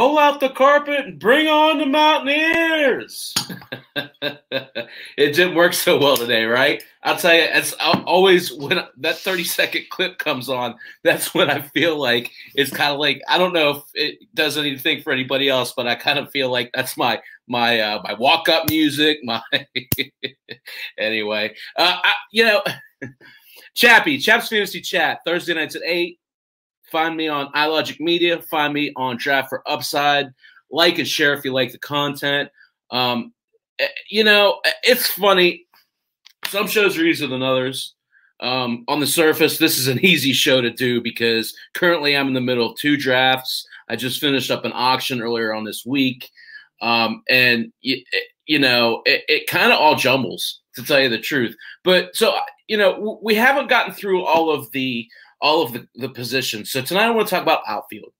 roll out the carpet and bring on the Mountaineers. it didn't work so well today, right? I'll tell you, it's always when that 30 second clip comes on, that's when I feel like it's kind of like I don't know if it does anything for anybody else, but I kind of feel like that's my my uh, my walk up music. My anyway, uh, I, you know, Chappie, Chaps Fantasy Chat Thursday nights at eight. Find me on iLogic Media. Find me on Draft for Upside. Like and share if you like the content. Um, eh, you know, eh, it's funny. Some shows are easier than others. Um, on the surface, this is an easy show to do because currently I'm in the middle of two drafts. I just finished up an auction earlier on this week. Um, and, you, eh, you know, it, it kind of all jumbles, to tell you the truth. But so, you know, we haven't gotten through all of the all of the, the positions. So tonight I want to talk about outfield.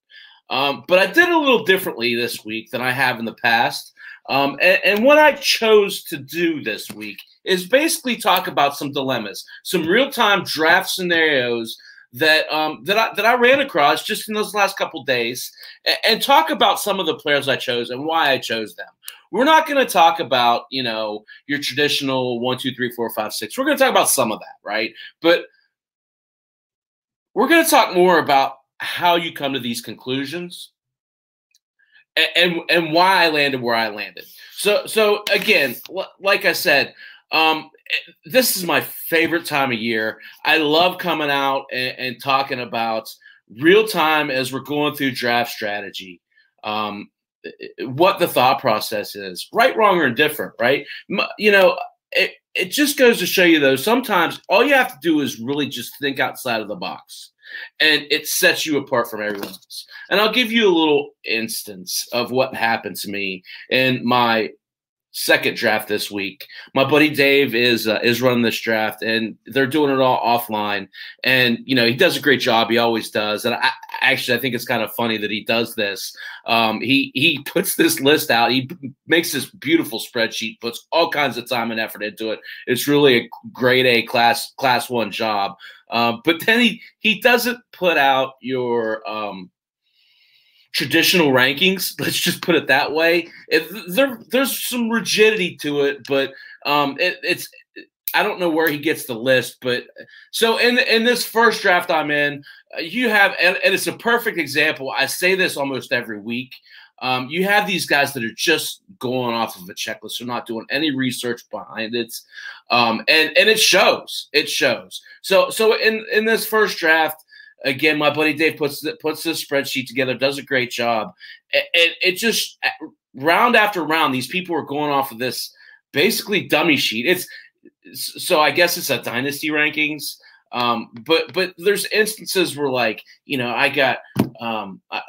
Um, but I did a little differently this week than I have in the past. Um, and, and, what I chose to do this week is basically talk about some dilemmas, some real time draft scenarios that um, that I that I ran across just in those last couple days, and, and, talk about some of the players I chose and why I chose them. We're not going to talk about you know your traditional one, two, three, four, five, six. We're going to talk about some of that, right? But we're going to talk more about how you come to these conclusions and, and, and why I landed where I landed. So so again, like I said, um, this is my favorite time of year. I love coming out and, and talking about real time as we're going through draft strategy. Um, what the thought process is, right, wrong, or indifferent, right? You know, it, it just goes to show you though sometimes all you have to do is really just think outside of the box and it sets you apart from everyone else. And i'll give you a little instance of what happened to me in my second draft this week. My buddy Dave is uh, is running this draft, and they're doing it all offline. And you know, he does a great job. He always does. And I actually I think it's kind of funny that he does this. Um, he he puts this list out. He makes this beautiful spreadsheet. Puts all kinds of time and effort into it. It's really a grade A class class one job. Um, but then he he doesn't put out your um, traditional rankings. Let's just put it that way. It, there, there's some rigidity to it, but um, it, it's I don't know where he gets the list, but so in in this first draft I'm in, uh, you have and, and it's a perfect example. I say this almost every week. Um, you have these guys that are just going off of a checklist. They're not doing any research behind it, um, and and it shows. It shows. So so in in this first draft, Again, my buddy Dave puts puts this spreadsheet together, does a great job. It, it, it just round after round, these people are going off of this basically dummy sheet. It's so I guess it's a dynasty rankings. Um, but but there's instances where like you know I got um, I,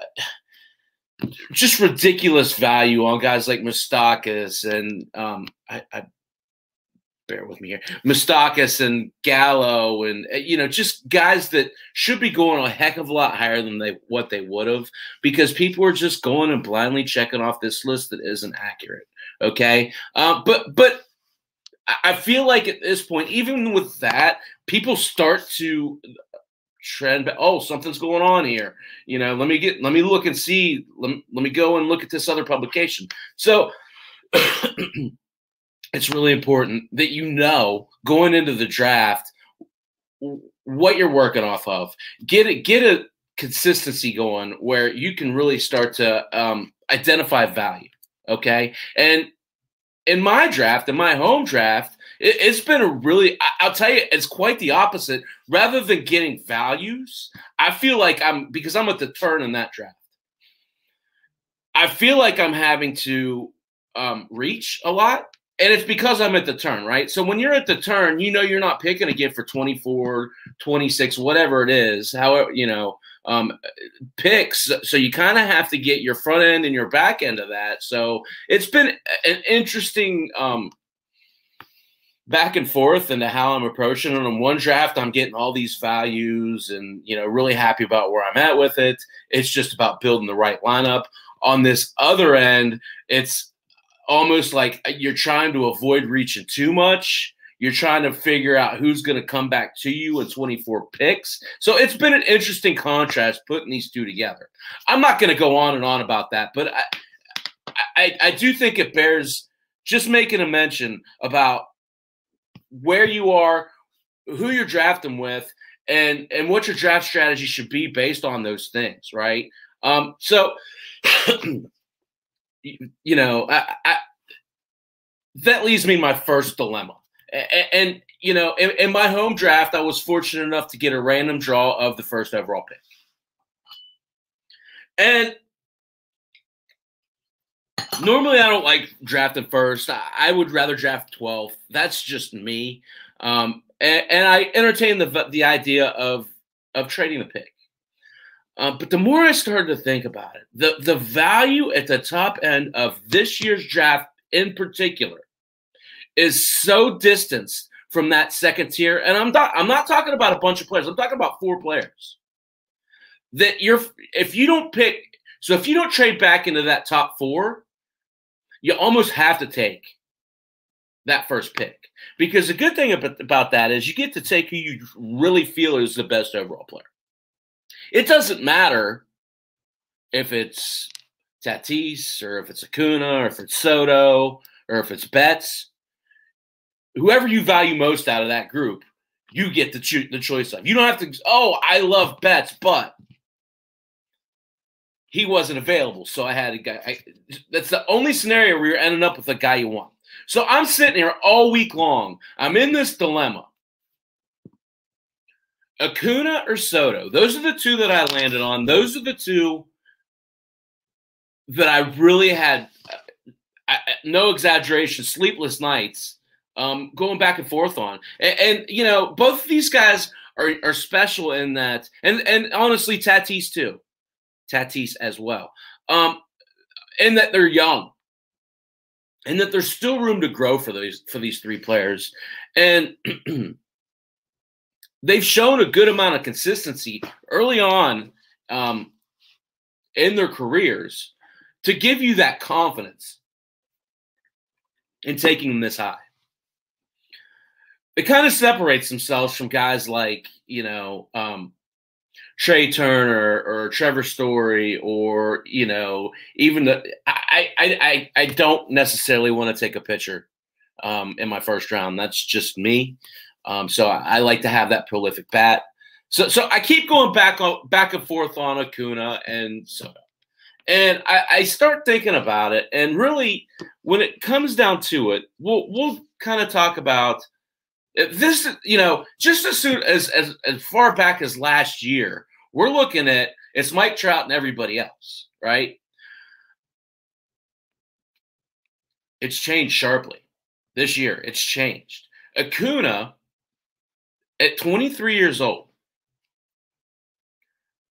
just ridiculous value on guys like Moustakas and um, I, I bear with me here, Moustakas and Gallo, and uh, you know, just guys that should be going a heck of a lot higher than they what they would have, because people are just going and blindly checking off this list that isn't accurate. Okay, uh, but but I feel like at this point, even with that, people start to trend oh something's going on here you know let me get let me look and see let, let me go and look at this other publication so it's really important that you know going into the draft what you're working off of. Get it, get a consistency going where you can really start to um, identify value. Okay, and in my draft, in my home draft, it, has been a really. I'll tell you, it's quite the opposite. Rather than getting values, I feel like I'm because I'm at the turn in that draft. I feel like I'm having to um, reach a lot and it's because I'm at the turn, right? So when you're at the turn, you know you're not picking again for 24, 26, whatever it is, however, you know, um, picks. So you kind of have to get your front end and your back end of that. So it's been an interesting um, back and forth into how I'm approaching it. In one draft, I'm getting all these values and, you know, really happy about where I'm at with it. It's just about building the right lineup. On this other end, it's almost like you're trying to avoid reaching too much. You're trying to figure out who's going to come back to you in 24 picks. So it's been an interesting contrast putting these two together. I'm not going to go on and on about that, but I, I, I do think it bears just making a mention about where you are, who you're drafting with, and and what your draft strategy should be based on those things, right? Um, so, you know, I, I, that leaves me my first dilemma. And, and you know, in, in, my home draft, I was fortunate enough to get a random draw of the first overall pick. And normally I don't like drafting first. I, would rather draft 12th. That's just me. Um, and, and, I entertain the the idea of of trading the pick. Uh, but the more I started to think about it, the the value at the top end of this year's draft in particular is so distanced from that second tier. And I'm not I'm not talking about a bunch of players. I'm talking about four players. That you're if you don't pick so if you don't trade back into that top four, you almost have to take that first pick. Because the good thing about that is you get to take who you really feel is the best overall player. It doesn't matter if it's Tatis or if it's Acuna or if it's Soto or if it's Betts. Whoever you value most out of that group, you get the, cho- the choice of. You don't have to, oh, I love Betts, but he wasn't available. So I had a guy. I, that's the only scenario where you're ending up with a guy you want. So I'm sitting here all week long. I'm in this dilemma. Acuna or Soto? Those are the two that I landed on. Those are the two that I really had, I, no exaggeration, sleepless nights um, going back and forth on. And, and, you know, both of these guys are, are special in that, and, and honestly, Tatis too. Tatis as well. Um, and that they're young and that there's still room to grow for these for these three players and they've shown a good amount of consistency early on um, in their careers to give you that confidence in taking them this high it kind of separates themselves from guys like you know um, Trea Turner or Trevor Story or you know even the I I I, I don't necessarily want to take a pitcher um, in my first round. That's just me. Um, so I, I, like to have that prolific bat. So so I keep going back on back and forth on Acuna and so and I, I start thinking about it and really when it comes down to it, we'll we'll kind of talk about this you know just as soon as, as as far back as last year we're looking at it's Mike Trout and everybody else, right? It's changed sharply this year. It's changed. Acuna at 23 years old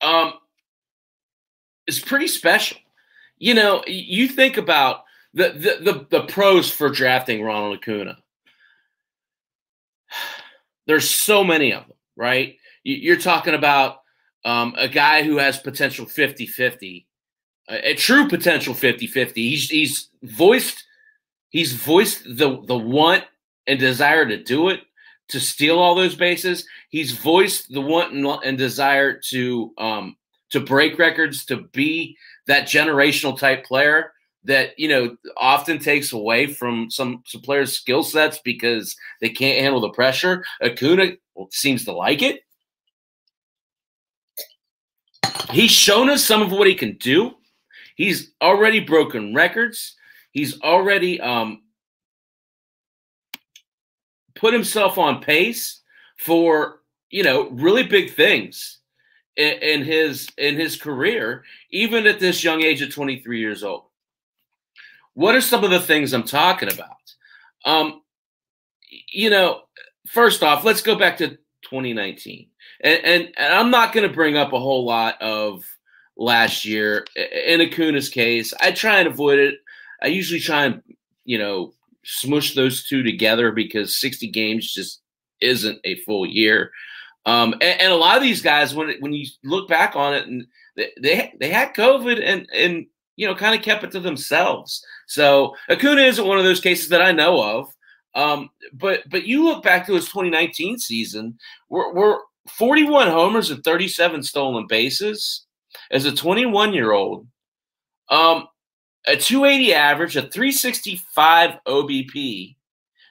um, is pretty special. You know, you think about the, the, the, the pros for drafting Ronald Acuna. There's so many of them, right? You're talking about um, a guy who has potential 50 50, a, a, true potential 50 50. He's, he's voiced he's voiced the, the want and desire to do it, to steal all those bases. He's voiced the want and, and desire to um, to break records, to be that generational type player that you know often takes away from some some players' skill sets because they can't handle the pressure. Acuna seems to like it. He's shown us some of what he can do. He's already broken records. He's already um, put himself on pace for you know really big things in, in his in his career, even at this young age of 23 years old. What are some of the things I'm talking about? Um, you know, first off, let's go back to 2019 and, and, and I'm not going to bring up a whole lot of last year. In Acuna's case, I try and avoid it. I usually try and, you know, smush those two together because 60 games just isn't a full year. Um, and, and, a lot of these guys, when when you look back on it, and they they, they had COVID and and you know kind of kept it to themselves. So Acuna isn't one of those cases that I know of. Um, but but you look back to his 2019 season, we're, we're 41 homers and 37 stolen bases as a 21 year old. Um, a 280 average, a 365 OBP.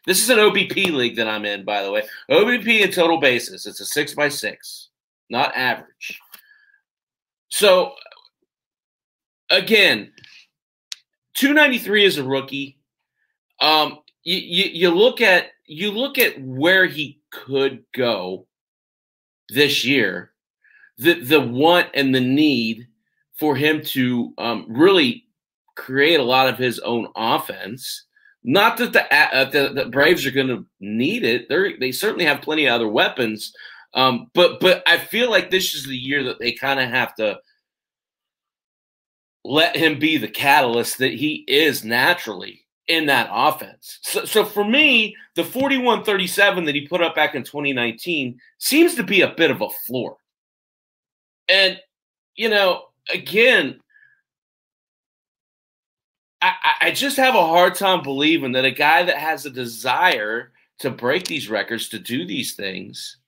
This is an OBP league that I'm in, by the way. OBP in total bases. It's a six by six, not average. So again, 293 is a rookie. Um, you, you, you look at you look at where he could go this year, the the want and the need for him to um, really create a lot of his own offense. Not that the uh, the, the, Braves are going to need it; they they certainly have plenty of other weapons. Um, but but I feel like this is the year that they kind of have to let him be the catalyst that he is naturally in that offense. So, so for me, the 41 37 that he put up back in 2019 seems to be a bit of a floor. And, you know, again, I, I just have a hard time believing that a guy that has a desire to break these records, to do these things,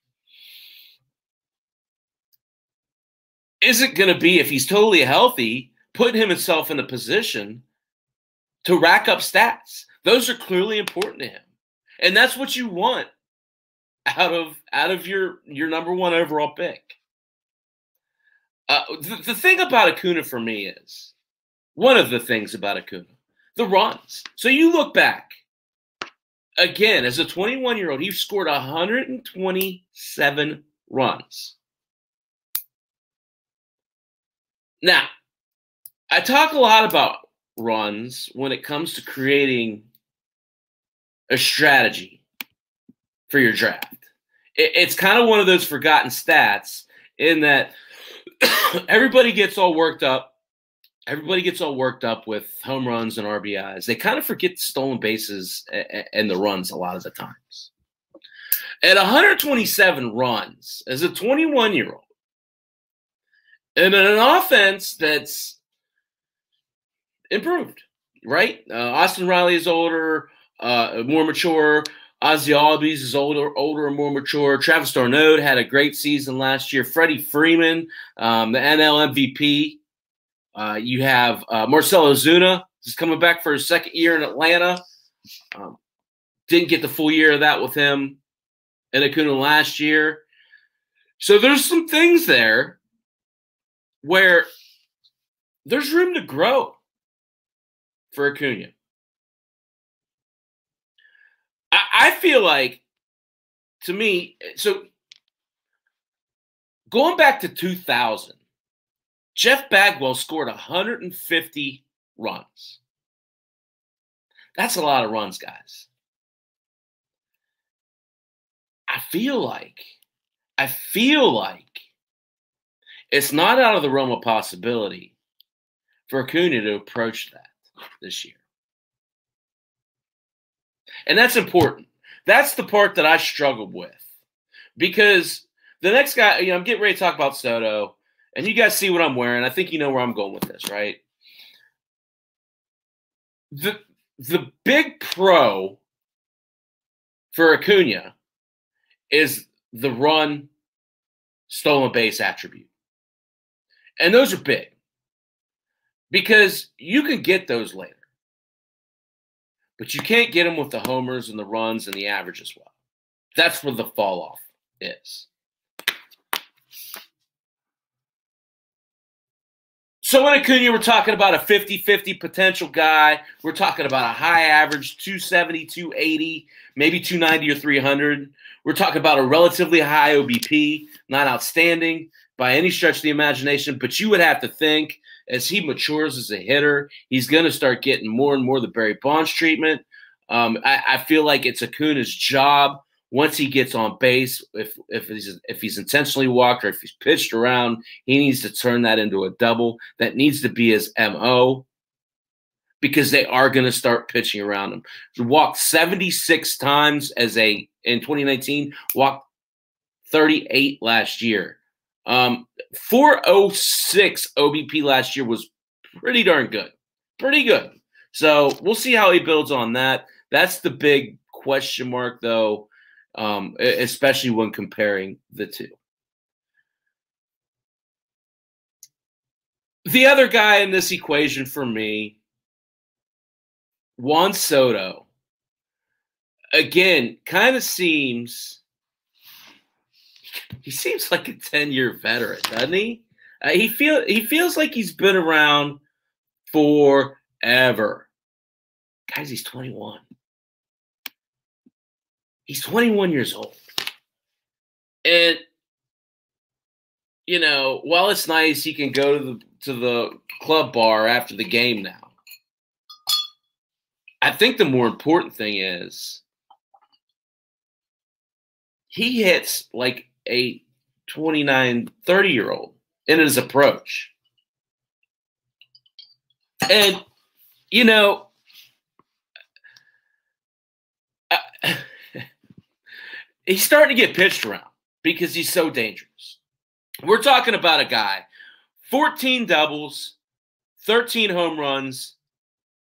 isn't going to be, if he's totally healthy, putting himself in a position to rack up stats. Those are clearly important to him. And that's what you want out of out of your your number one overall pick. Uh, the, the thing about Acuna for me is one of the things about Acuna, the runs. So you look back again as a 21 year old, he scored 127 runs. Now, I talk a lot about runs when it comes to creating a strategy for your draft. It, it's kind of one of those forgotten stats in that everybody gets all worked up. Everybody gets all worked up with home runs and RBIs. They kind of forget stolen bases and the runs a lot of the times. At 127 runs as a 21 year old, and an offense that's improved, right? Uh, Austin Riley is older, uh, more mature. Ozzie Albies is older, older and more mature. Travis d'Arnaud had a great season last year. Freddie Freeman, um, the NL MVP. Uh, you have uh, Marcell Ozuna is coming back for his second year in Atlanta. Um, didn't get the full year of that with him in Acuna last year. So there's some things there where there's room to grow for Acuna. I, I feel like, to me, so going back to 2000, Jeff Bagwell scored 150 runs. That's a lot of runs, guys. I feel like, I feel like it's not out of the realm of possibility for Acuna to approach that this year. And that's important. That's the part that I struggled with because the next guy, you know, I'm getting ready to talk about Soto, and you guys see what I'm wearing. I think you know where I'm going with this, right? The the big pro for Acuna is the run stolen base attribute. And those are big because you can get those later. But you can't get them with the homers and the runs and the average as well. That's where the fall off is. So in Acuna, we're talking about a 50-50 potential guy. We're talking about a high average, 270, 280, maybe 290 or 300. We're talking about a relatively high OBP, not outstanding by any stretch of the imagination, but you would have to think as he matures as a hitter, he's going to start getting more and more the Barry Bonds treatment. Um, I, I, feel like it's Acuna's job once he gets on base. If if he's if he's intentionally walked or if he's pitched around, he needs to turn that into a double. That needs to be his mo because they are going to start pitching around him. Walked 76 times as a in 2019, walked 38 last year. Um, 406 OBP last year was pretty darn good. Pretty good. So we'll see how he builds on that. That's the big question mark, though, um, especially when comparing the two. The other guy in this equation for me, Juan Soto, again, kind of seems he seems like a 10 year veteran, doesn't he? Uh, he feel he feels like he's been around forever. Guys, he's 21. He's 21 years old. And you know, while it's nice he can go to the to the club bar after the game now. I think the more important thing is he hits like a 29, 30 year old in his approach. And, you know, he's starting to get pitched around because he's so dangerous. We're talking about a guy, 14 doubles, 13 home runs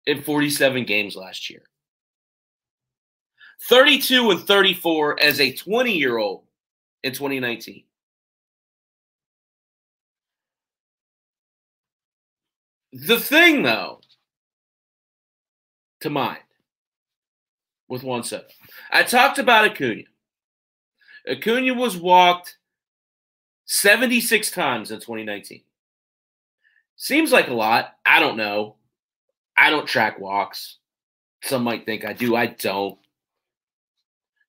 in 47 games last year. 32 and 34 as a 20 year old in 2019. The thing, though, to mind with Juan Soto, I talked about Acuna. Acuna was walked 76 times in 2019. Seems like a lot. I don't know. I don't track walks. Some might think I do. I don't.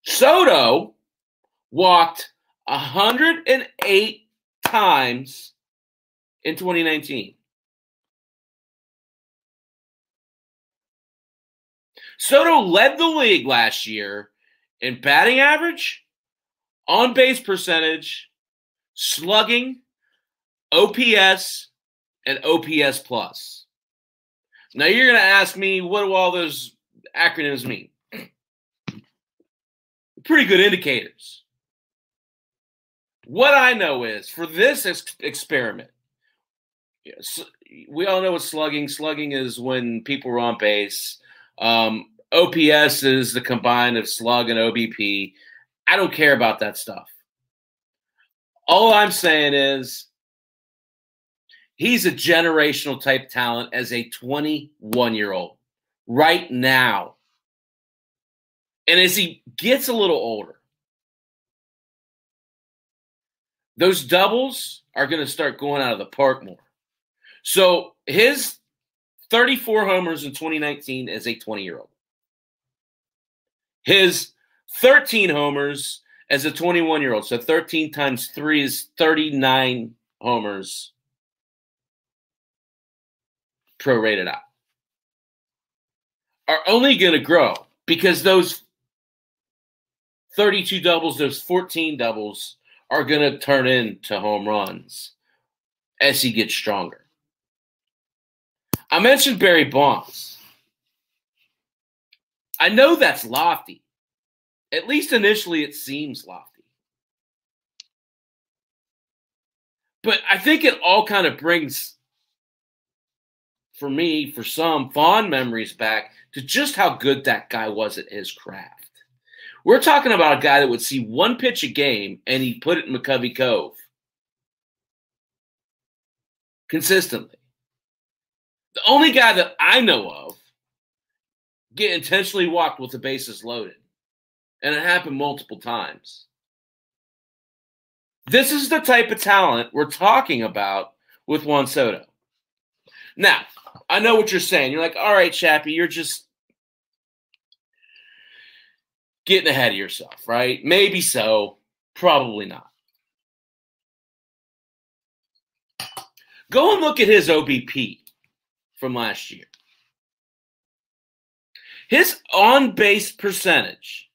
Soto walked 108 times in 2019. Soto led the league last year in batting average, on base percentage, slugging, OPS, and OPS plus. Now you're going to ask me, what do all those acronyms mean? Pretty good indicators. What I know is for this ex- experiment, yes, we all know what slugging. Slugging is when people are on base. Um, OPS is the combine of slug and OBP. I don't care about that stuff. All I'm saying is he's a generational type talent as a 21 year old right now. And as he gets a little older, those doubles are going to start going out of the park more. So his 34 homers in 2019 as a 20 year old. His 13 homers as a 21 year old. So 13 times 3 is 39 homers prorated out. Are only going to grow because those 32 doubles, those 14 doubles are going to turn into home runs as he gets stronger. I mentioned Barry Bonds. I know that's lofty. At least initially, it seems lofty. But I think it all kind of brings, for me, for some, fond memories back to just how good that guy was at his craft. We're talking about a guy that would see one pitch a game and he put it in McCovey Cove consistently. The only guy that I know of get intentionally walked with the bases loaded, and it happened multiple times. This is the type of talent we're talking about with Juan Soto. Now, I know what you're saying. You're like, all right, Chappie, you're just getting ahead of yourself, right? Maybe so, probably not. Go and look at his OBP from last year. His on base percentage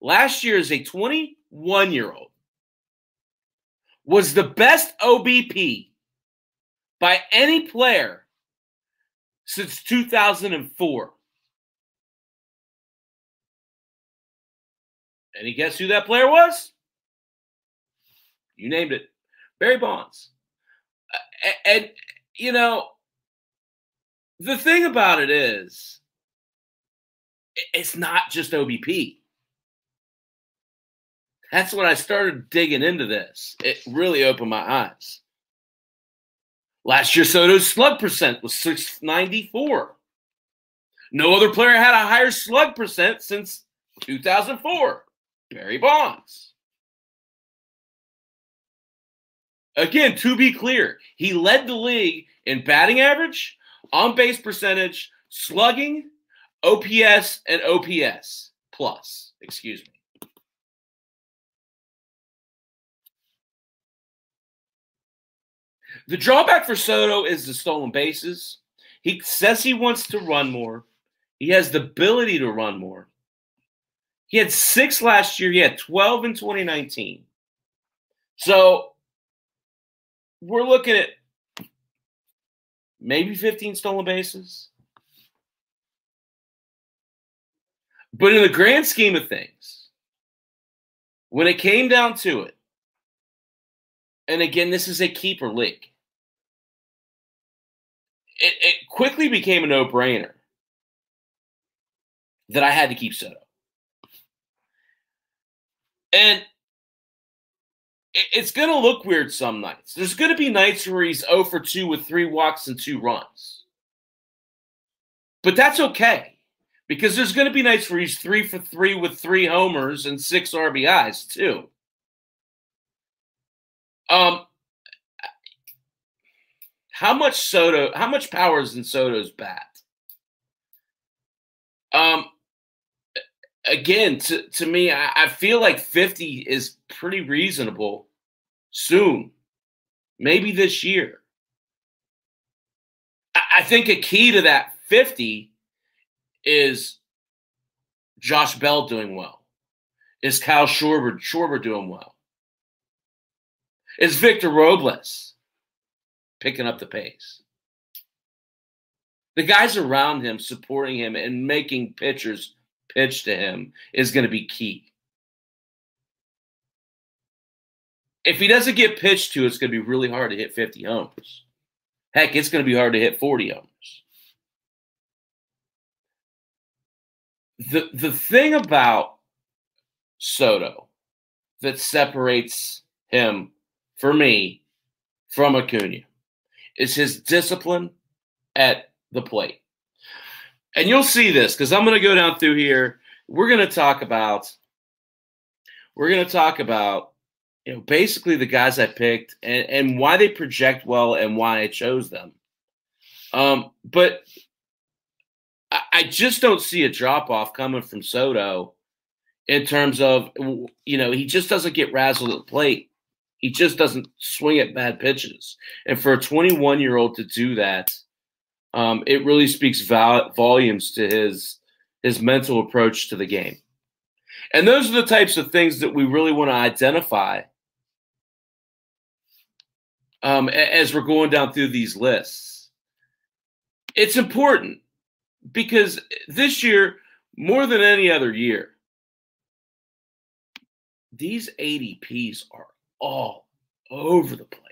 last year as a 21 year old was the best OBP by any player since 2004. Any guess who that player was? You named it. Barry Bonds. And, and, you know, the thing about it is, it's not just OBP. That's when I started digging into this. It really opened my eyes. Last year, Soto's slug percent was 694. No other player had a higher slug percent since 2004. Barry Bonds. Again, to be clear, he led the league in batting average, on base percentage, slugging, OPS, and OPS plus. Excuse me. The drawback for Soto is the stolen bases. He says he wants to run more. He has the ability to run more. He had six last year. He had 12 in 2019. So we're looking at maybe 15 stolen bases. But in the grand scheme of things, when it came down to it, and again, this is a keeper league, it, it quickly became a no brainer that I had to keep Soto. And it's going to look weird some nights. There's going to be nights where he's 0 for 2 with three walks and two runs. But that's okay because there's going to be nights where he's 3 for 3 with three homers and six RBIs, too. Um, how much Soto, how much power is in Soto's bat? Um, again, to, to me, I, I feel like 50 is pretty reasonable soon, maybe this year. I, I think a key to that 50 is Josh Bell doing well. Is Kyle Schwarber, Schwarber doing well? Is Victor Robles picking up the pace? The guys around him supporting him and making pitchers pitch to him is going to be key. If he doesn't get pitched to, it's going to be really hard to hit 50 homers. Heck, it's going to be hard to hit 40 homers. The the thing about Soto that separates him for me from Acuna is his discipline at the plate and you'll see this because I'm going to go down through here. We're going to talk about we're going to talk about you know basically the guys I picked and, and why they project well and why I chose them. Um, but I, I just don't see a drop off coming from Soto in terms of you know he just doesn't get razzled at the plate. He just doesn't swing at bad pitches, and for a 21 year old to do that um, it really speaks vol- volumes to his his mental approach to the game. And those are the types of things that we really want to identify um, as we're going down through these lists. It's important because this year, more than any other year, these ADPs are all over the place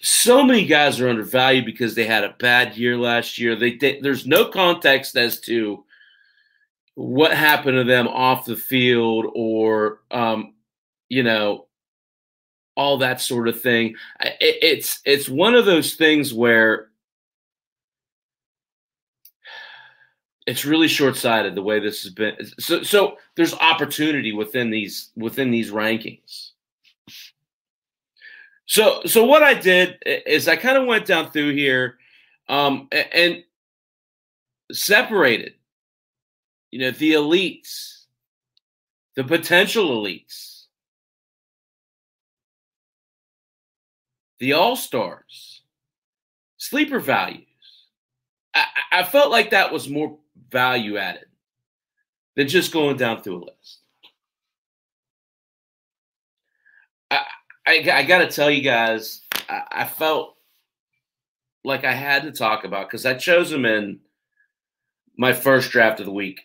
so many guys are undervalued because they had a bad year last year. They, they, there's no context as to what happened to them off the field or um, you know all that sort of thing. It, it's it's one of those things where it's really short-sighted the way this has been. So so there's opportunity within these within these rankings. So, so what I did is I kind of went down through here, um, and separated, you know, the elites, the potential elites, the all stars, sleeper values. I, I felt like that was more value added than just going down through a list. I, I got to tell you guys, I, I, felt like I had to talk about because I chose him in my first draft of the week.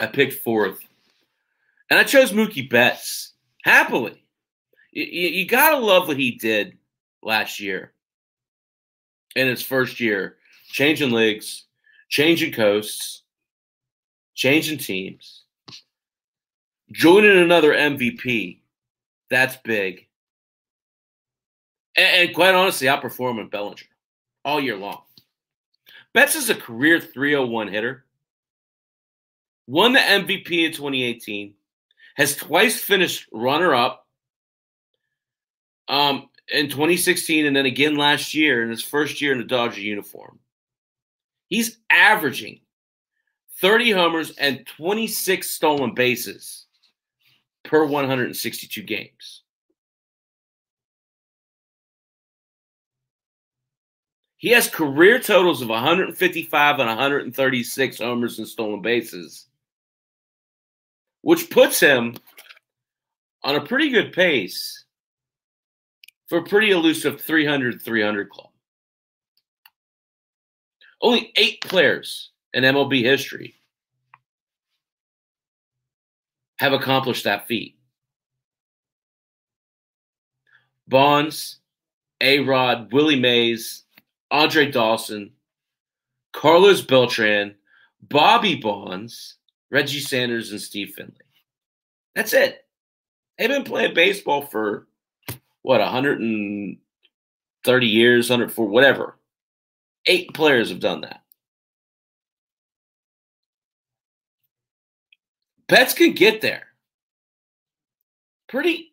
I picked fourth, and I chose Mookie Betts happily. You, you got to love what he did last year in its first year, changing leagues, changing coasts changing teams, joining another MVP. That's big. And, and quite honestly, outperforming Bellinger all year long. Betts is a career 301 hitter, won the MVP in 2018, has twice finished runner up um, in 2016 and then again last year in his first year in the Dodger uniform. He's averaging 30 homers and 26 stolen bases per 162 games. He has career totals of 155 and 136 homers and stolen bases, which puts him on a pretty good pace for a pretty elusive 300 300 club. Only eight players in MLB history have accomplished that feat. Bonds, A Rod, Willie Mays, Andre Dawson, Carlos Beltran, Bobby Bonds, Reggie Sanders, and Steve Finley. That's it. They've been playing baseball for what 130 years, 104, whatever. Eight players have done that. Betts can get there. Pretty.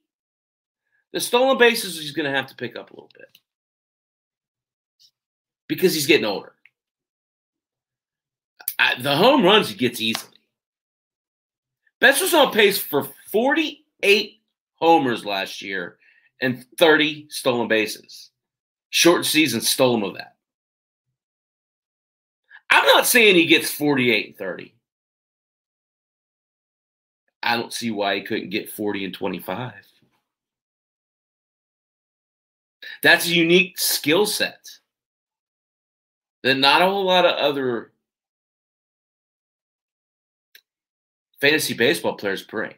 The stolen bases he's going to have to pick up a little bit because he's getting older. the home runs he gets easily. Betts was on pace for 48 homers last year and 30 stolen bases. Short season stole him of that. I'm not saying he gets 48 and 30. I don't see why he couldn't get 40 and 25. That's a unique skill set that not a whole lot of other fantasy baseball players bring.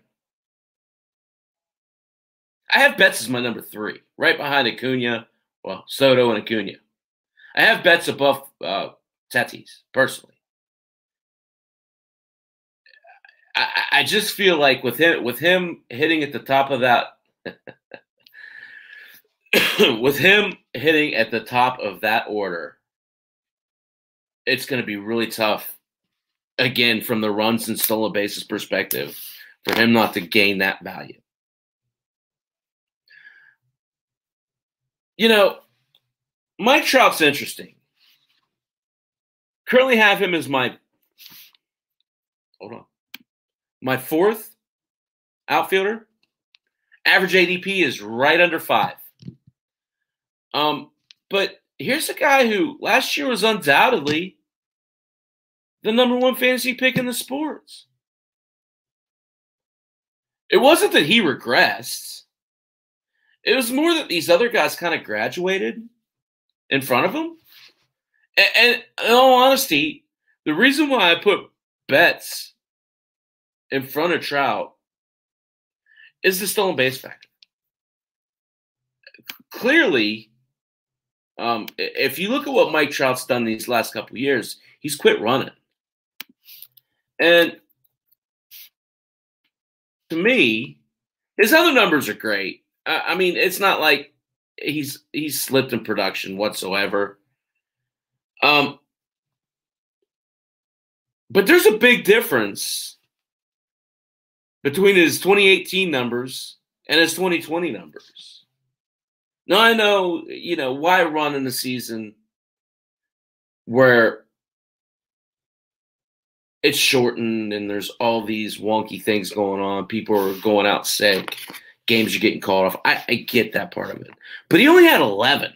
I have Betts as my number three, right behind Acuna, well, Soto and Acuna. I have Betts above uh, Tatis, personally. I, I just feel like with him with him hitting at the top of that with him hitting at the top of that order, it's going to be really tough again from the runs and stolen bases perspective for him not to gain that value. You know, Mike Trout's interesting. Currently have him as my hold on. My fourth outfielder. Average ADP is right under five. Um, but here's a guy who last year was undoubtedly the number one fantasy pick in the sports. It wasn't that he regressed. It was more that these other guys kind of graduated in front of him. And, and in all honesty, the reason why I put Betts in front of Trout is the stolen base factor. Clearly, um, if you look at what Mike Trout's done these last couple years, he's quit running. And to me, his other numbers are great. I mean, it's not like he's he's slipped in production whatsoever. Um, but there's a big difference between his 2018 numbers and his 2020 numbers. Now I know, you know, why run in the season where it's shortened and there's all these wonky things going on. People are going out sick games you're getting called off. I, I get that part of it. But he only had 11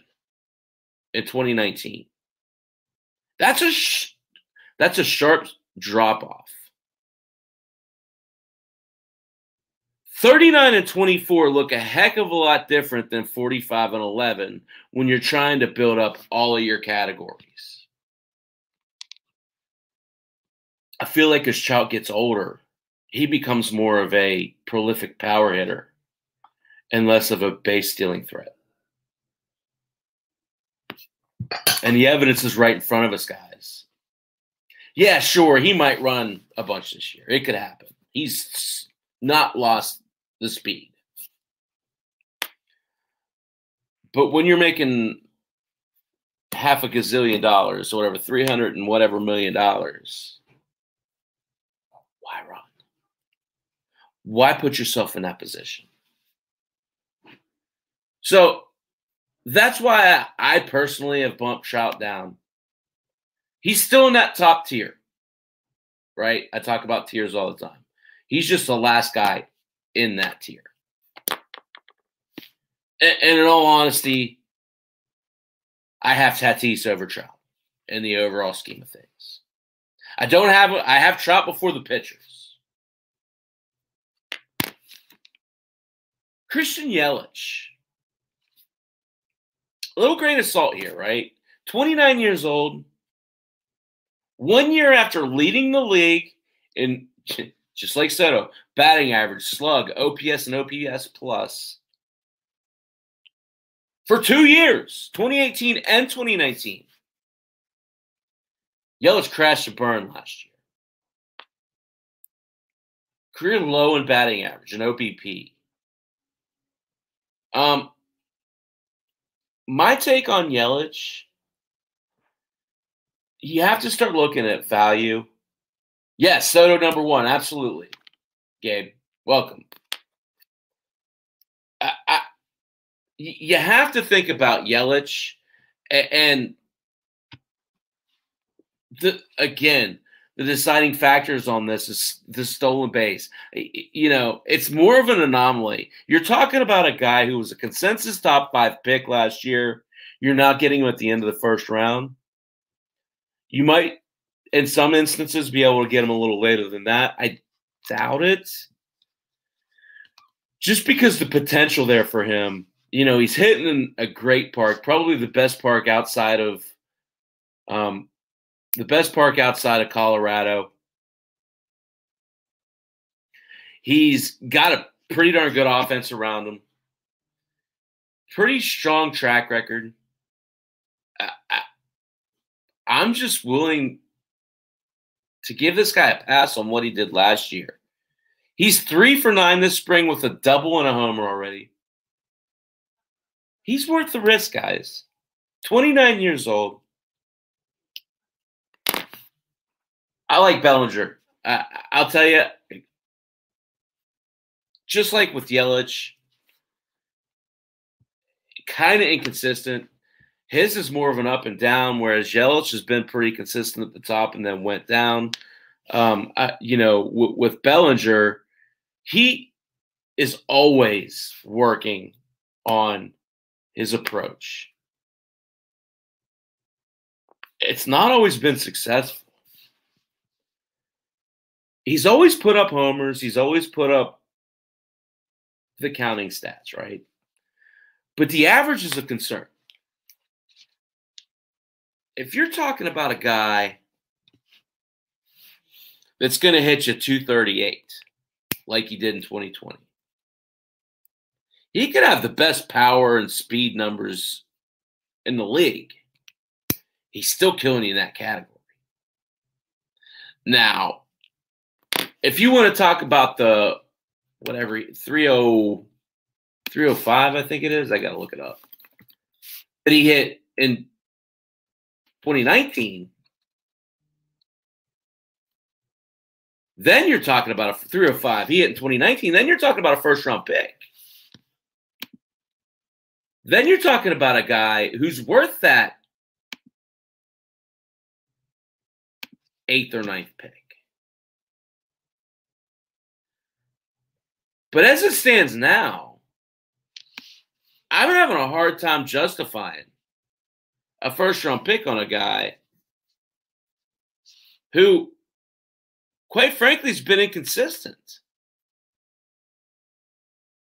in 2019. That's a sh- that's a sharp drop off. 39 and 24 look a heck of a lot different than 45 and 11 when you're trying to build up all of your categories. I feel like as Trout gets older, he becomes more of a prolific power hitter and less of a base stealing threat. And the evidence is right in front of us, guys. Yeah, sure, he might run a bunch this year. It could happen. He's not lost the speed. But when you're making half a gazillion dollars or whatever, 300 and whatever million dollars, why run? Why put yourself in that position? So that's why I, I personally have bumped Trout down. He's still in that top tier, right? I talk about tiers all the time. He's just the last guy in that tier. And, and in all honesty, I have Tatis over Trout in the overall scheme of things. I don't have I have Trout before the pitchers. Christian Yelich. A little grain of salt here, right? 29 years old. One year after leading the league in just like Soto, batting average, slug, OPS, and OPS plus for two years, 2018 and 2019. Yelich crashed and burned last year. Career low in batting average and OBP. Um, my take on Yelich, you have to start looking at value. Yes, Soto number one, absolutely. Gabe, welcome. I, I, you have to think about Yelich and the again the deciding factors on this is the stolen base. You know, it's more of an anomaly. You're talking about a guy who was a consensus top five pick last year. You're not getting him at the end of the first round. You might, in some instances, be able to get him a little later than that. I doubt it. Just because the potential there for him, you know, he's hitting a great park, probably the best park outside of um, the best park outside of Colorado. He's got a pretty darn good offense around him. Pretty strong track record. I, I, am just willing to give this guy a pass on what he did last year. He's three for nine this spring with a double and a homer already. He's worth the risk, guys. 29 years old. I like Bellinger. I, I'll tell you, just like with Yelich, kind of inconsistent. His is more of an up and down, whereas Yelich has been pretty consistent at the top and then went down. Um, I, you know, w- with Bellinger, he is always working on his approach. It's not always been successful he's always put up homers. He's always put up the counting stats, right? But the average is a concern. If you're talking about a guy that's going to hit you 238 like he did in 2020, he could have the best power and speed numbers in the league. He's still killing you in that category. Now, if you want to talk about the whatever 30 305 I think it is, I got to look it up. That he hit in 2019 Then you're talking about a 305. He hit in 2019. Then you're talking about a first round pick. Then you're talking about a guy who's worth that eighth or ninth pick. But as it stands now, I'm having a hard time justifying a first round pick on a guy who, quite frankly, has been inconsistent.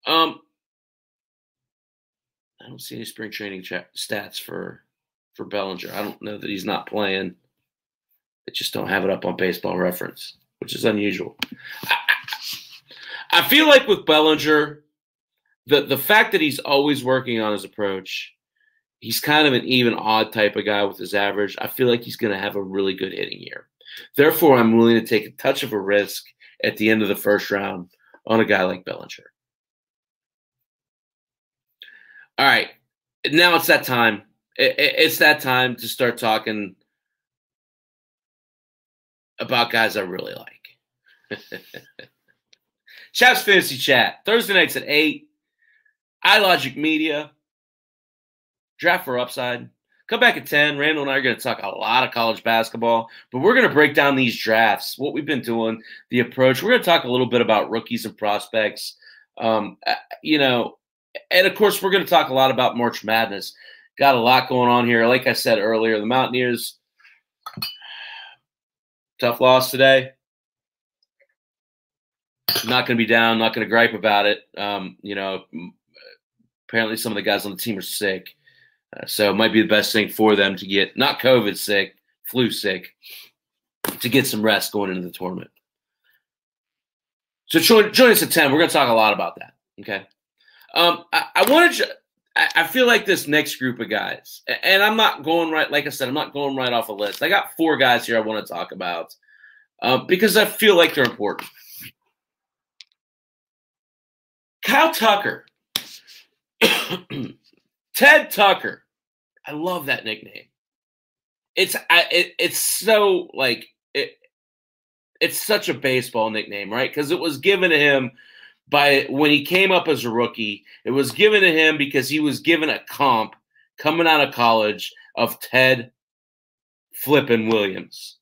Um, I don't see any spring training stats for for Bellinger. I don't know that he's not playing. They just don't have it up on Baseball Reference, which is unusual. I, I feel like with Bellinger, the the fact that he's always working on his approach, he's kind of an even odd type of guy with his average. I feel like he's going to have a really good hitting year. Therefore, I'm willing to take a touch of a risk at the end of the first round on a guy like Bellinger. All right, now it's that time. It's that time to start talking about guys I really like. Chaps Fantasy Chat, Thursday nights at 8. iLogic Media, Draft for Upside. Come back at 10. Randall and I are going to talk a lot of college basketball, but we're going to break down these drafts, what we've been doing, the approach. We're going to talk a little bit about rookies and prospects. Um, uh, you know, and of course, we're going to talk a lot about March Madness. Got a lot going on here. Like I said earlier, the Mountaineers, tough loss today. Not going to be down, not going to gripe about it. Um, you know, apparently some of the guys on the team are sick. Uh, so it might be the best thing for them to get not COVID sick, flu sick, to get some rest going into the tournament. So join, join us at 10. We're going to talk a lot about that. Okay. Um, I, I wanted to, I feel like this next group of guys, and I'm not going right, like I said, I'm not going right off a list. I got four guys here I want to talk about uh, because I feel like they're important. Kyle Tucker, Ted Tucker, I love that nickname. It's I, it, it's so like it. It's such a baseball nickname, right? Because it was given to him by when he came up as a rookie. It was given to him because he was given a comp coming out of college of Ted Flippin Williams.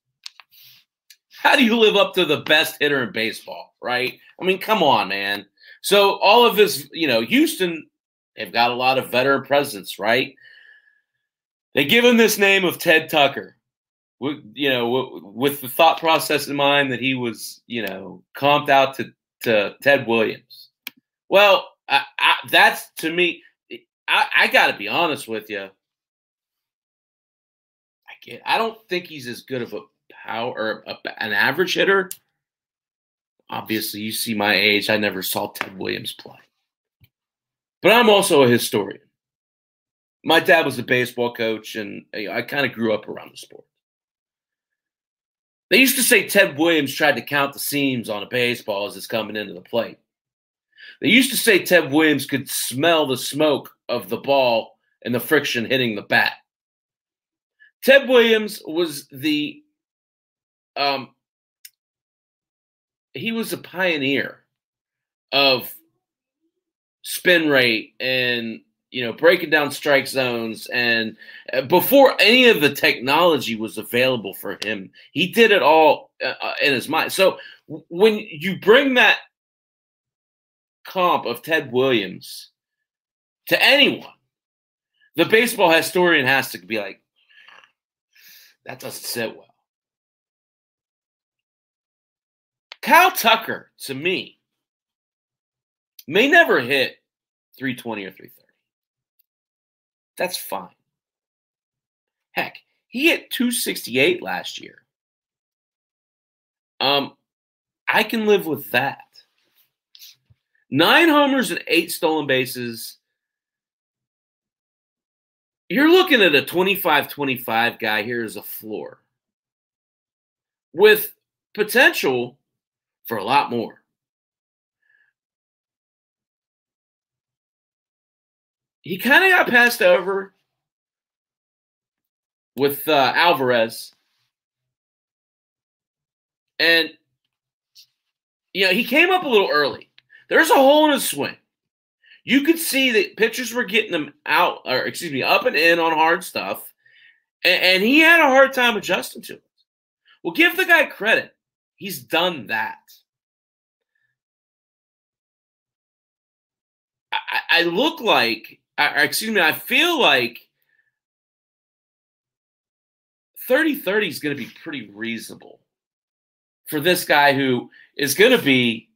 How do you live up to the best hitter in baseball, right? I mean, come on, man. So all of this, you know, Houston, they've got a lot of veteran presence, right? They give him this name of Ted Tucker, you know, with the thought process in mind that he was, you know, comped out to, to Ted Williams. Well, I, I, that's to me. I, I got to be honest with you. I get. I don't think he's as good of a power or a, an average hitter. Obviously, you see my age. I never saw Ted Williams play, but I'm also a historian my dad was a baseball coach, and I kind of grew up around the sport. They used to say Ted Williams tried to count the seams on a baseball as it's coming into the plate. They used to say Ted Williams could smell the smoke of the ball and the friction hitting the bat. Ted Williams was the um he was a pioneer of spin rate and you know, breaking down strike zones. And uh, before any of the technology was available for him, he did it all uh, uh in his mind. So when you bring that comp of Ted Williams to anyone, the baseball historian has to be like, that doesn't sit well. Kyle Tucker, to me, may never hit 320 or 330. That's fine. Heck, he hit 268 last year. Um, I can live with that. Nine homers and eight stolen bases. You're looking at a 25 25 guy here as a floor with potential for a lot more. he kind of got passed over with uh, Alvarez. And, you know, he came up a little early. There's a hole in his swing. You could see that pitchers were getting him out, or excuse me, up and in on hard stuff. And, and he had a hard time adjusting to it. Well, give the guy credit. He's done that. I, I look like I, excuse me, I feel like 30 30 is going to be pretty reasonable for this guy who is going to be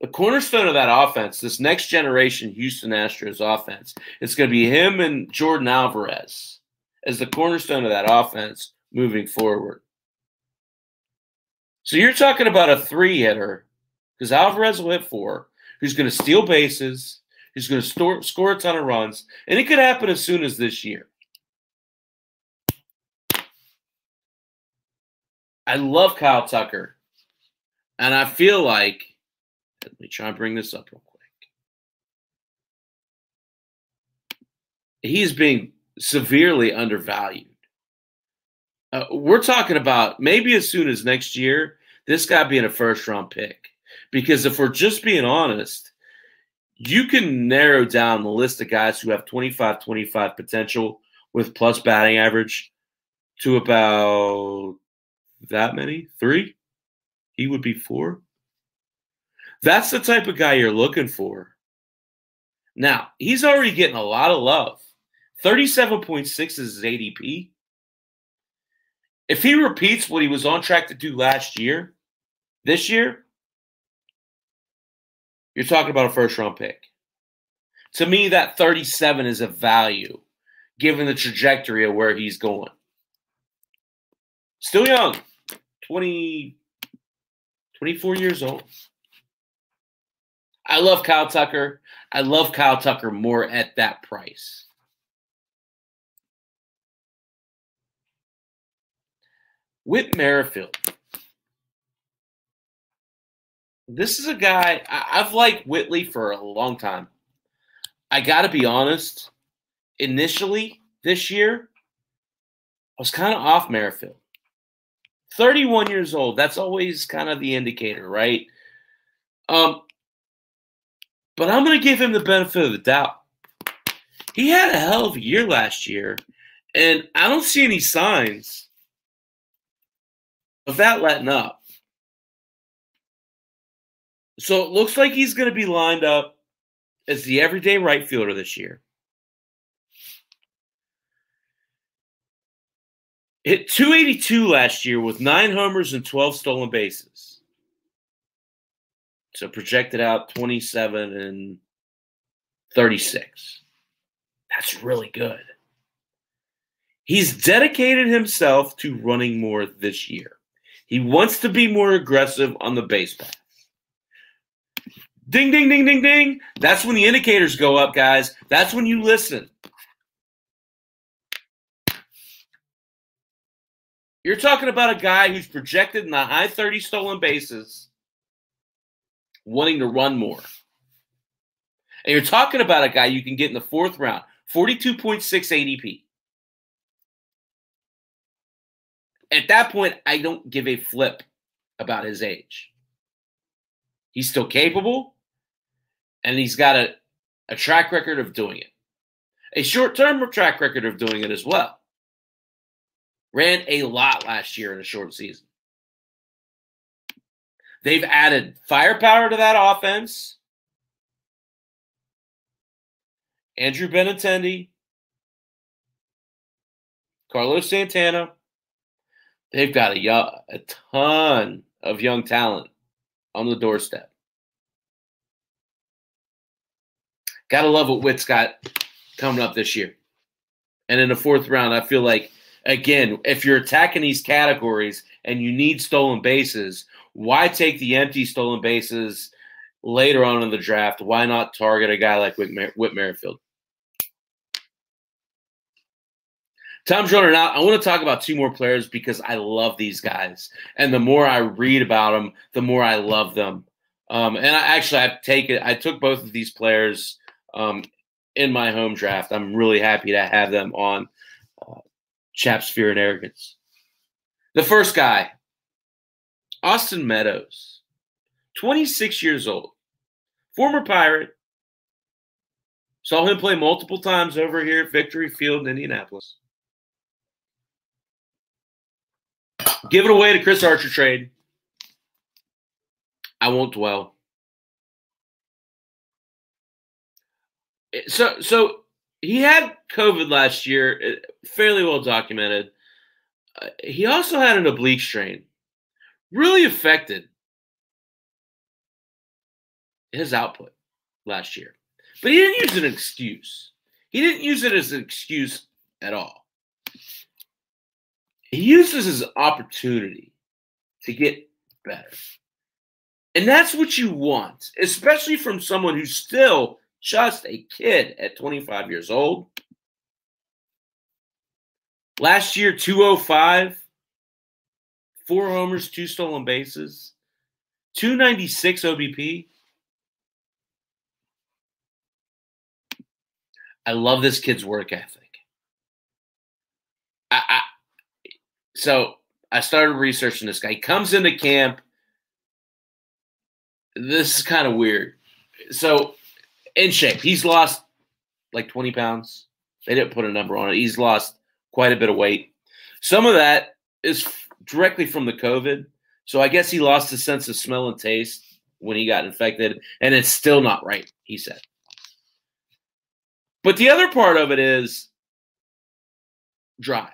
the cornerstone of that offense, this next generation Houston Astros offense. It's going to be him and Yordan Alvarez as the cornerstone of that offense moving forward. So you're talking about a three hitter because Alvarez will hit four, who's going to steal bases, He's going to score a ton of runs, and it could happen as soon as this year. I love Kyle Tucker. And I feel like, let me try and bring this up real quick. He's being severely undervalued. Uh, we're talking about maybe as soon as next year, this guy being a first round pick. Because if we're just being honest, you can narrow down the list of guys who have 25 25 potential with plus batting average to about that many? Three? He would be four? That's the type of guy you're looking for. Now, he's already getting a lot of love. 37.6 is his ADP. If he repeats what he was on track to do last year, this year, you're talking about a first round pick. To me, that 37 is a value given the trajectory of where he's going. Still young, 20, 24 years old. I love Kyle Tucker. I love Kyle Tucker more at that price. Whit Merrifield. This is a guy I, have liked Whitley for a long time. I got to be honest. Initially this year, I was kind of off Merrifield. 31 years old. That's always kind of the indicator, right? Um, but I'm going to give him the benefit of the doubt. He had a hell of a year last year, and I don't see any signs of that letting up. So it looks like he's going to be lined up as the everyday right fielder this year. Hit 282 last year with nine homers and 12 stolen bases. So projected out 27 and 36. That's really good. He's dedicated himself to running more this year. He wants to be more aggressive on the base path. Ding, ding, ding, ding, ding. That's when the indicators go up, guys. That's when you listen. You're talking about a guy who's projected in the high 30 stolen bases, wanting to run more. And you're talking about a guy you can get in the fourth round, 42.6 ADP. At that point, I don't give a flip about his age. He's still capable and he's got a, a track record of doing it, a short term track record of doing it as well. Ran a lot last year in a short season. They've added firepower to that offense. Andrew Benintendi, Carlos Santana. They've got a, a ton of young talent on the doorstep. Gotta love what Whit's got coming up this year. And in the fourth round, I feel like, again, if you're attacking these categories and you need stolen bases, why take the empty stolen bases later on in the draft? Why not target a guy like Whit, Mer- Whit Merrifield? Tom's running out. I want to talk about two more players because I love these guys. And the more I read about them, the more I love them. Um, and I actually I've taken I took both of these players um, in my home draft. I'm really happy to have them on uh, Chaps Fear and Arrogance. The first guy, Austin Meadows, 26 years old, former Pirate. Saw him play multiple times over here at Victory Field in Indianapolis. Give it away to Chris Archer trade. I won't dwell. So so he had COVID last year, uh, fairly well documented. Uh, he also had an oblique strain, really affected his output last year. But he didn't use an excuse. He didn't use it as an excuse at all. He used this as an opportunity to get better. And that's what you want, especially from someone who's still just a kid at 25 years old. Last year, 205, four homers, two stolen bases, 296 OBP. I love this kid's work ethic. I, I, so I started researching this guy. He comes into camp. This is kind of weird. So, in shape, he's lost like 20 pounds. They didn't put a number on it. He's lost quite a bit of weight. Some of that is directly from the COVID. So I guess he lost his sense of smell and taste when he got infected, and it's still not right, he said. But the other part of it is drive.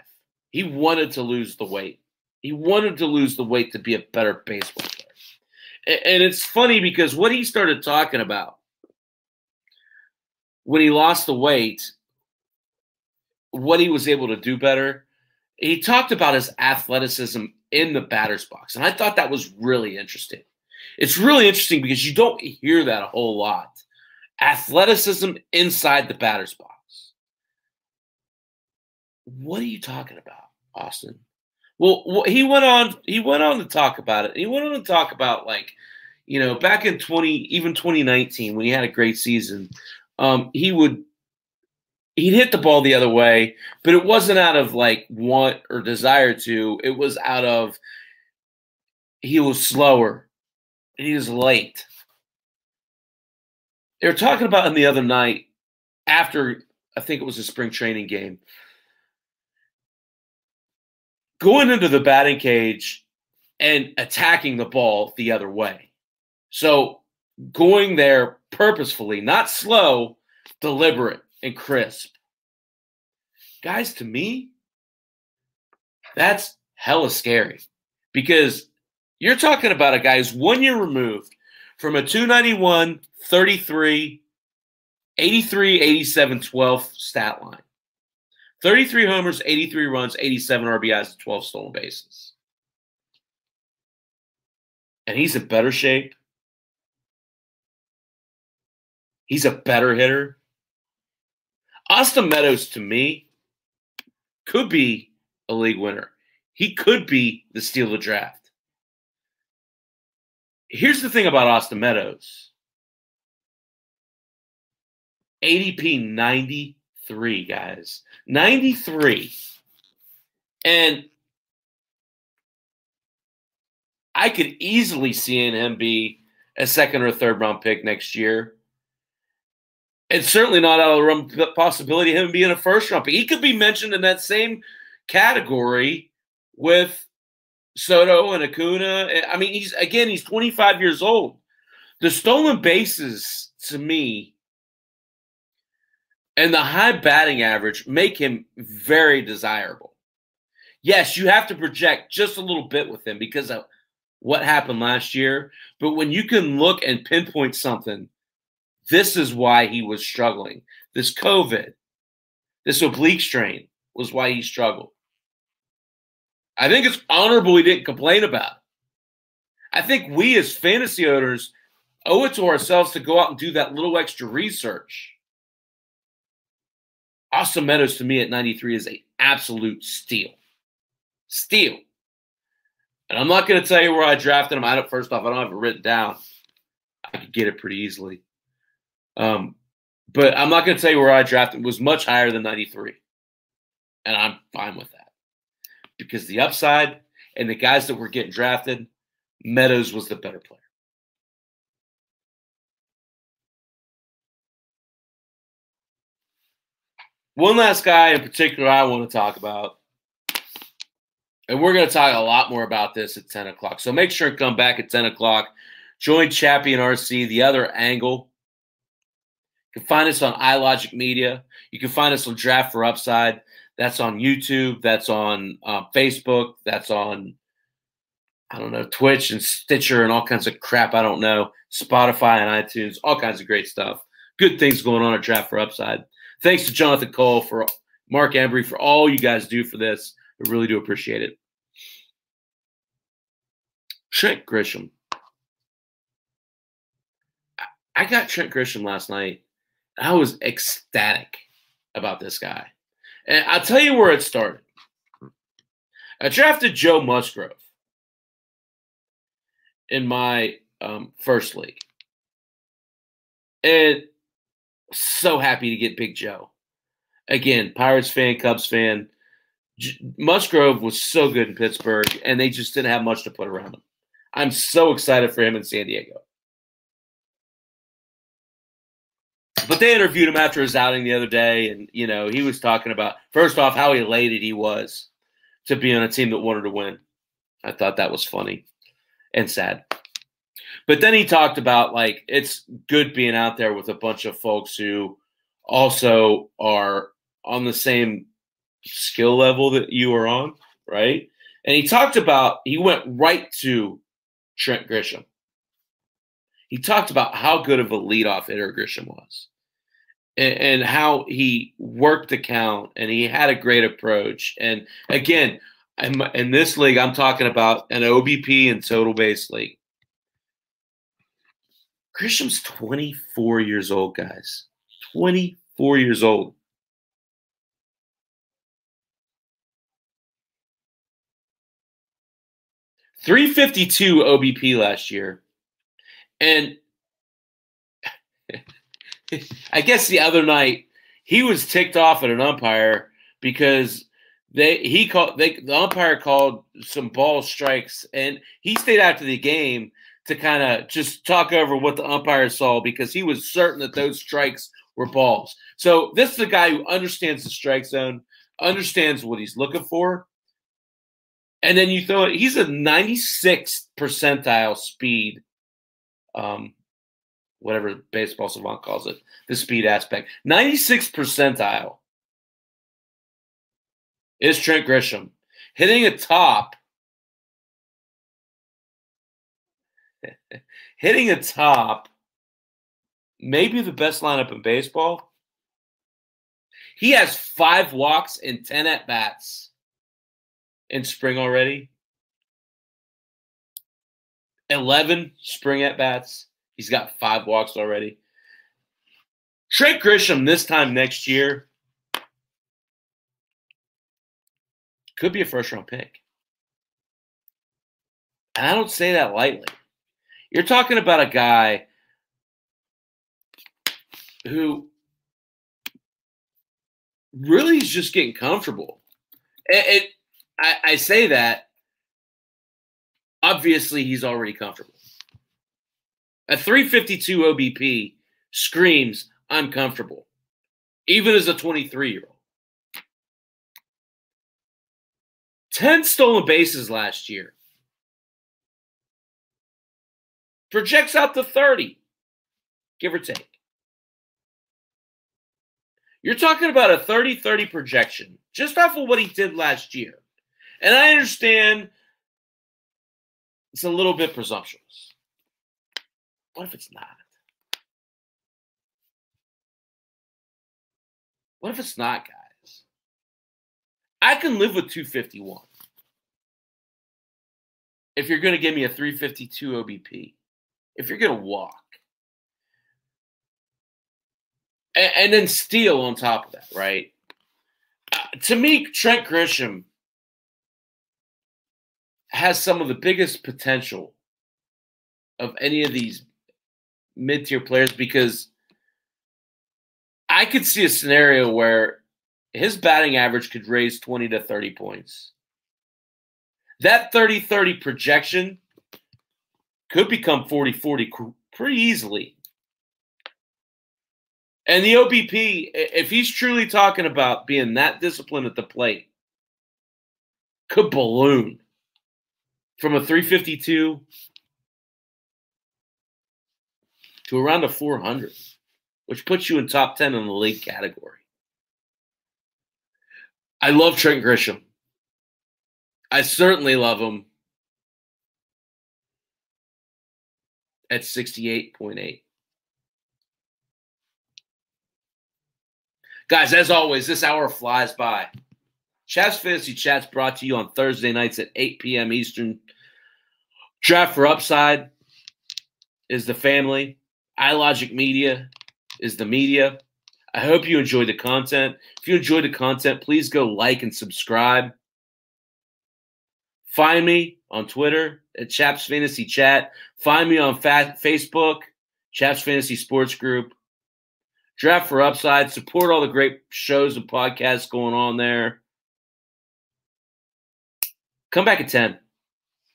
He wanted to lose the weight. He wanted to lose the weight to be a better baseball player. And it's funny because what he started talking about when he lost the weight, what he was able to do better, he talked about his athleticism in the batter's box. And I thought that was really interesting. It's really interesting because you don't hear that a whole lot. Athleticism inside the batter's box. What are you talking about, Austin? Well, he went on. He went on to talk about it. He went on to talk about like, you know, back in twenty, even twenty nineteen, when he had a great season, um, he would he'd hit the ball the other way, but it wasn't out of like want or desire to. It was out of he was slower. He was late. They were talking about him the other night after I think it was a spring training game going into the batting cage and attacking the ball the other way. So going there purposefully, not slow, deliberate, and crisp. Guys, to me, that's hella scary because you're talking about a guy who's one year removed from a 291, 33, 83, 87, 12 stat line. 33 homers, 83 runs, 87 RBIs, 12 stolen bases. And he's in better shape. He's a better hitter. Austin Meadows, to me, could be a league winner. He could be the steal of the draft. Here's the thing about Austin Meadows ADP 90 93, guys. 93. And I could easily see him be a second or third round pick next year. It's certainly not out of the realm possibility of him being a first round pick. He could be mentioned in that same category with Soto and Acuna. I mean, he's again, he's 25 years old. The stolen bases to me and the high batting average make him very desirable. Yes, you have to project just a little bit with him because of what happened last year. But when you can look and pinpoint something, this is why he was struggling. This COVID, this oblique strain was why he struggled. I think it's honorable he didn't complain about it. I think we as fantasy owners owe it to ourselves to go out and do that little extra research Austin Meadows to me at 93 is a absolute steal. Steal. And I'm not going to tell you where I drafted him. I don't, first off, I don't have it written down. I could get it pretty easily. Um, but I'm not going to tell you where I drafted. It was much higher than 93. And I'm fine with that. Because the upside and the guys that were getting drafted, Meadows was the better player. One last guy in particular I want to talk about, and we're going to talk a lot more about this at 10 o'clock. So make sure and come back at 10 o'clock. Join Chappie and RC, the other angle. You can find us on iLogic Media. You can find us on Draft for Upside. That's on YouTube. That's on uh, Facebook. That's on, I don't know, Twitch and Stitcher and all kinds of crap. I don't know. Spotify and iTunes, all kinds of great stuff. Good things going on at Draft for Upside. Thanks to Jonathan Cole for Mark Embry for all you guys do for this. I really do appreciate it. Trent Grisham. I got Trent Grisham last night. I was ecstatic about this guy. And I'll tell you where it started. I drafted Joe Musgrove. in my um, first league. And so happy to get Big Joe. Again, Pirates fan, Cubs fan. J- Musgrove was so good in Pittsburgh, and they just didn't have much to put around him. I'm so excited for him in San Diego. But they interviewed him after his outing the other day, and you know he was talking about first off how elated he was to be on a team that wanted to win. I thought that was funny and sad. But then he talked about like it's good being out there with a bunch of folks who also are on the same skill level that you are on, right? And he talked about he went right to Trent Grisham. He talked about how good of a leadoff hitter Grisham was and, how he worked the count and he had a great approach. And again, I'm, in this league, I'm talking about an OBP and total base league. Grisham's 24 years old, guys. 24 years old. Three fifty two OBP last year, and I guess the other night he was ticked off at an umpire because they he called they the umpire called some ball strikes and he stayed after the game to kind of just talk over what the umpire saw because he was certain that those strikes were balls. So this is a guy who understands the strike zone, understands what he's looking for. And then you throw it, he's a 96th percentile speed, um, whatever baseball savant calls it, the speed aspect. 96 percentile is Trent Grisham hitting a top hitting a top, maybe the best lineup in baseball. He has five walks and 10 at bats in spring already. 11 spring at bats. He's got five walks already. Trent Grisham this time next year could be a first round pick. And I don't say that lightly. You're talking about a guy who really is just getting comfortable. It, it I, I say that obviously he's already comfortable. A 352 OBP screams uncomfortable, even as a 23 year old. 10 stolen bases last year. projects out to 30, give or take. You're talking about a 30 30 projection just off of what he did last year. And I understand it's a little bit presumptuous. What if it's not? What if it's not, guys? I can live with 251 if you're going to give me a 352 OBP if you're going to walk, and, and, then steal on top of that, right? Uh, to me, Trent Grisham has some of the biggest potential of any of these mid tier players because I could see a scenario where his batting average could raise 20 to 30 points. That 30 30 projection could become 40 40 pretty easily. And the OBP, if he's truly talking about being that disciplined at the plate, could balloon from a 352 to around a 400, which puts you in top 10 in the league category. I love Trent Grisham. I certainly love him at 68.8. Guys, as always, this hour flies by. Chaps Fantasy Chat's brought to you on Thursday nights at 8 p.m. Eastern. Draft for Upside is the family. iLogic Media is the media. I hope you enjoyed the content. If you enjoyed the content, please go like and subscribe. Find me on Twitter at Chaps Fantasy Chat. Find me on fa- Facebook, Chaps Fantasy Sports Group. Draft for Upside. Support all the great shows and podcasts going on there. Come back at 10.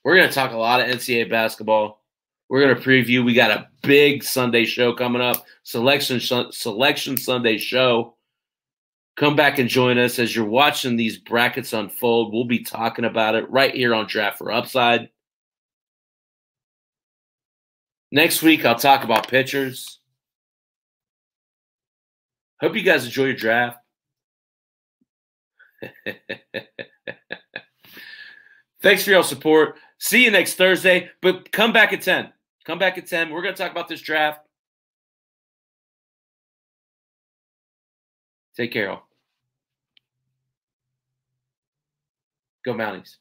We're going to talk a lot of NCAA basketball. We're going to preview. We got a big Sunday show coming up. Selection Selection Sunday show. Come back and join us as you're watching these brackets unfold. We'll be talking about it right here on Draft for Upside. Next week, I'll talk about pitchers. Hope you guys enjoy your draft. Thanks for your support. See you next Thursday, but come back at 10. Come back at 10. We're going to talk about this draft. Take care, all. Go Mounties.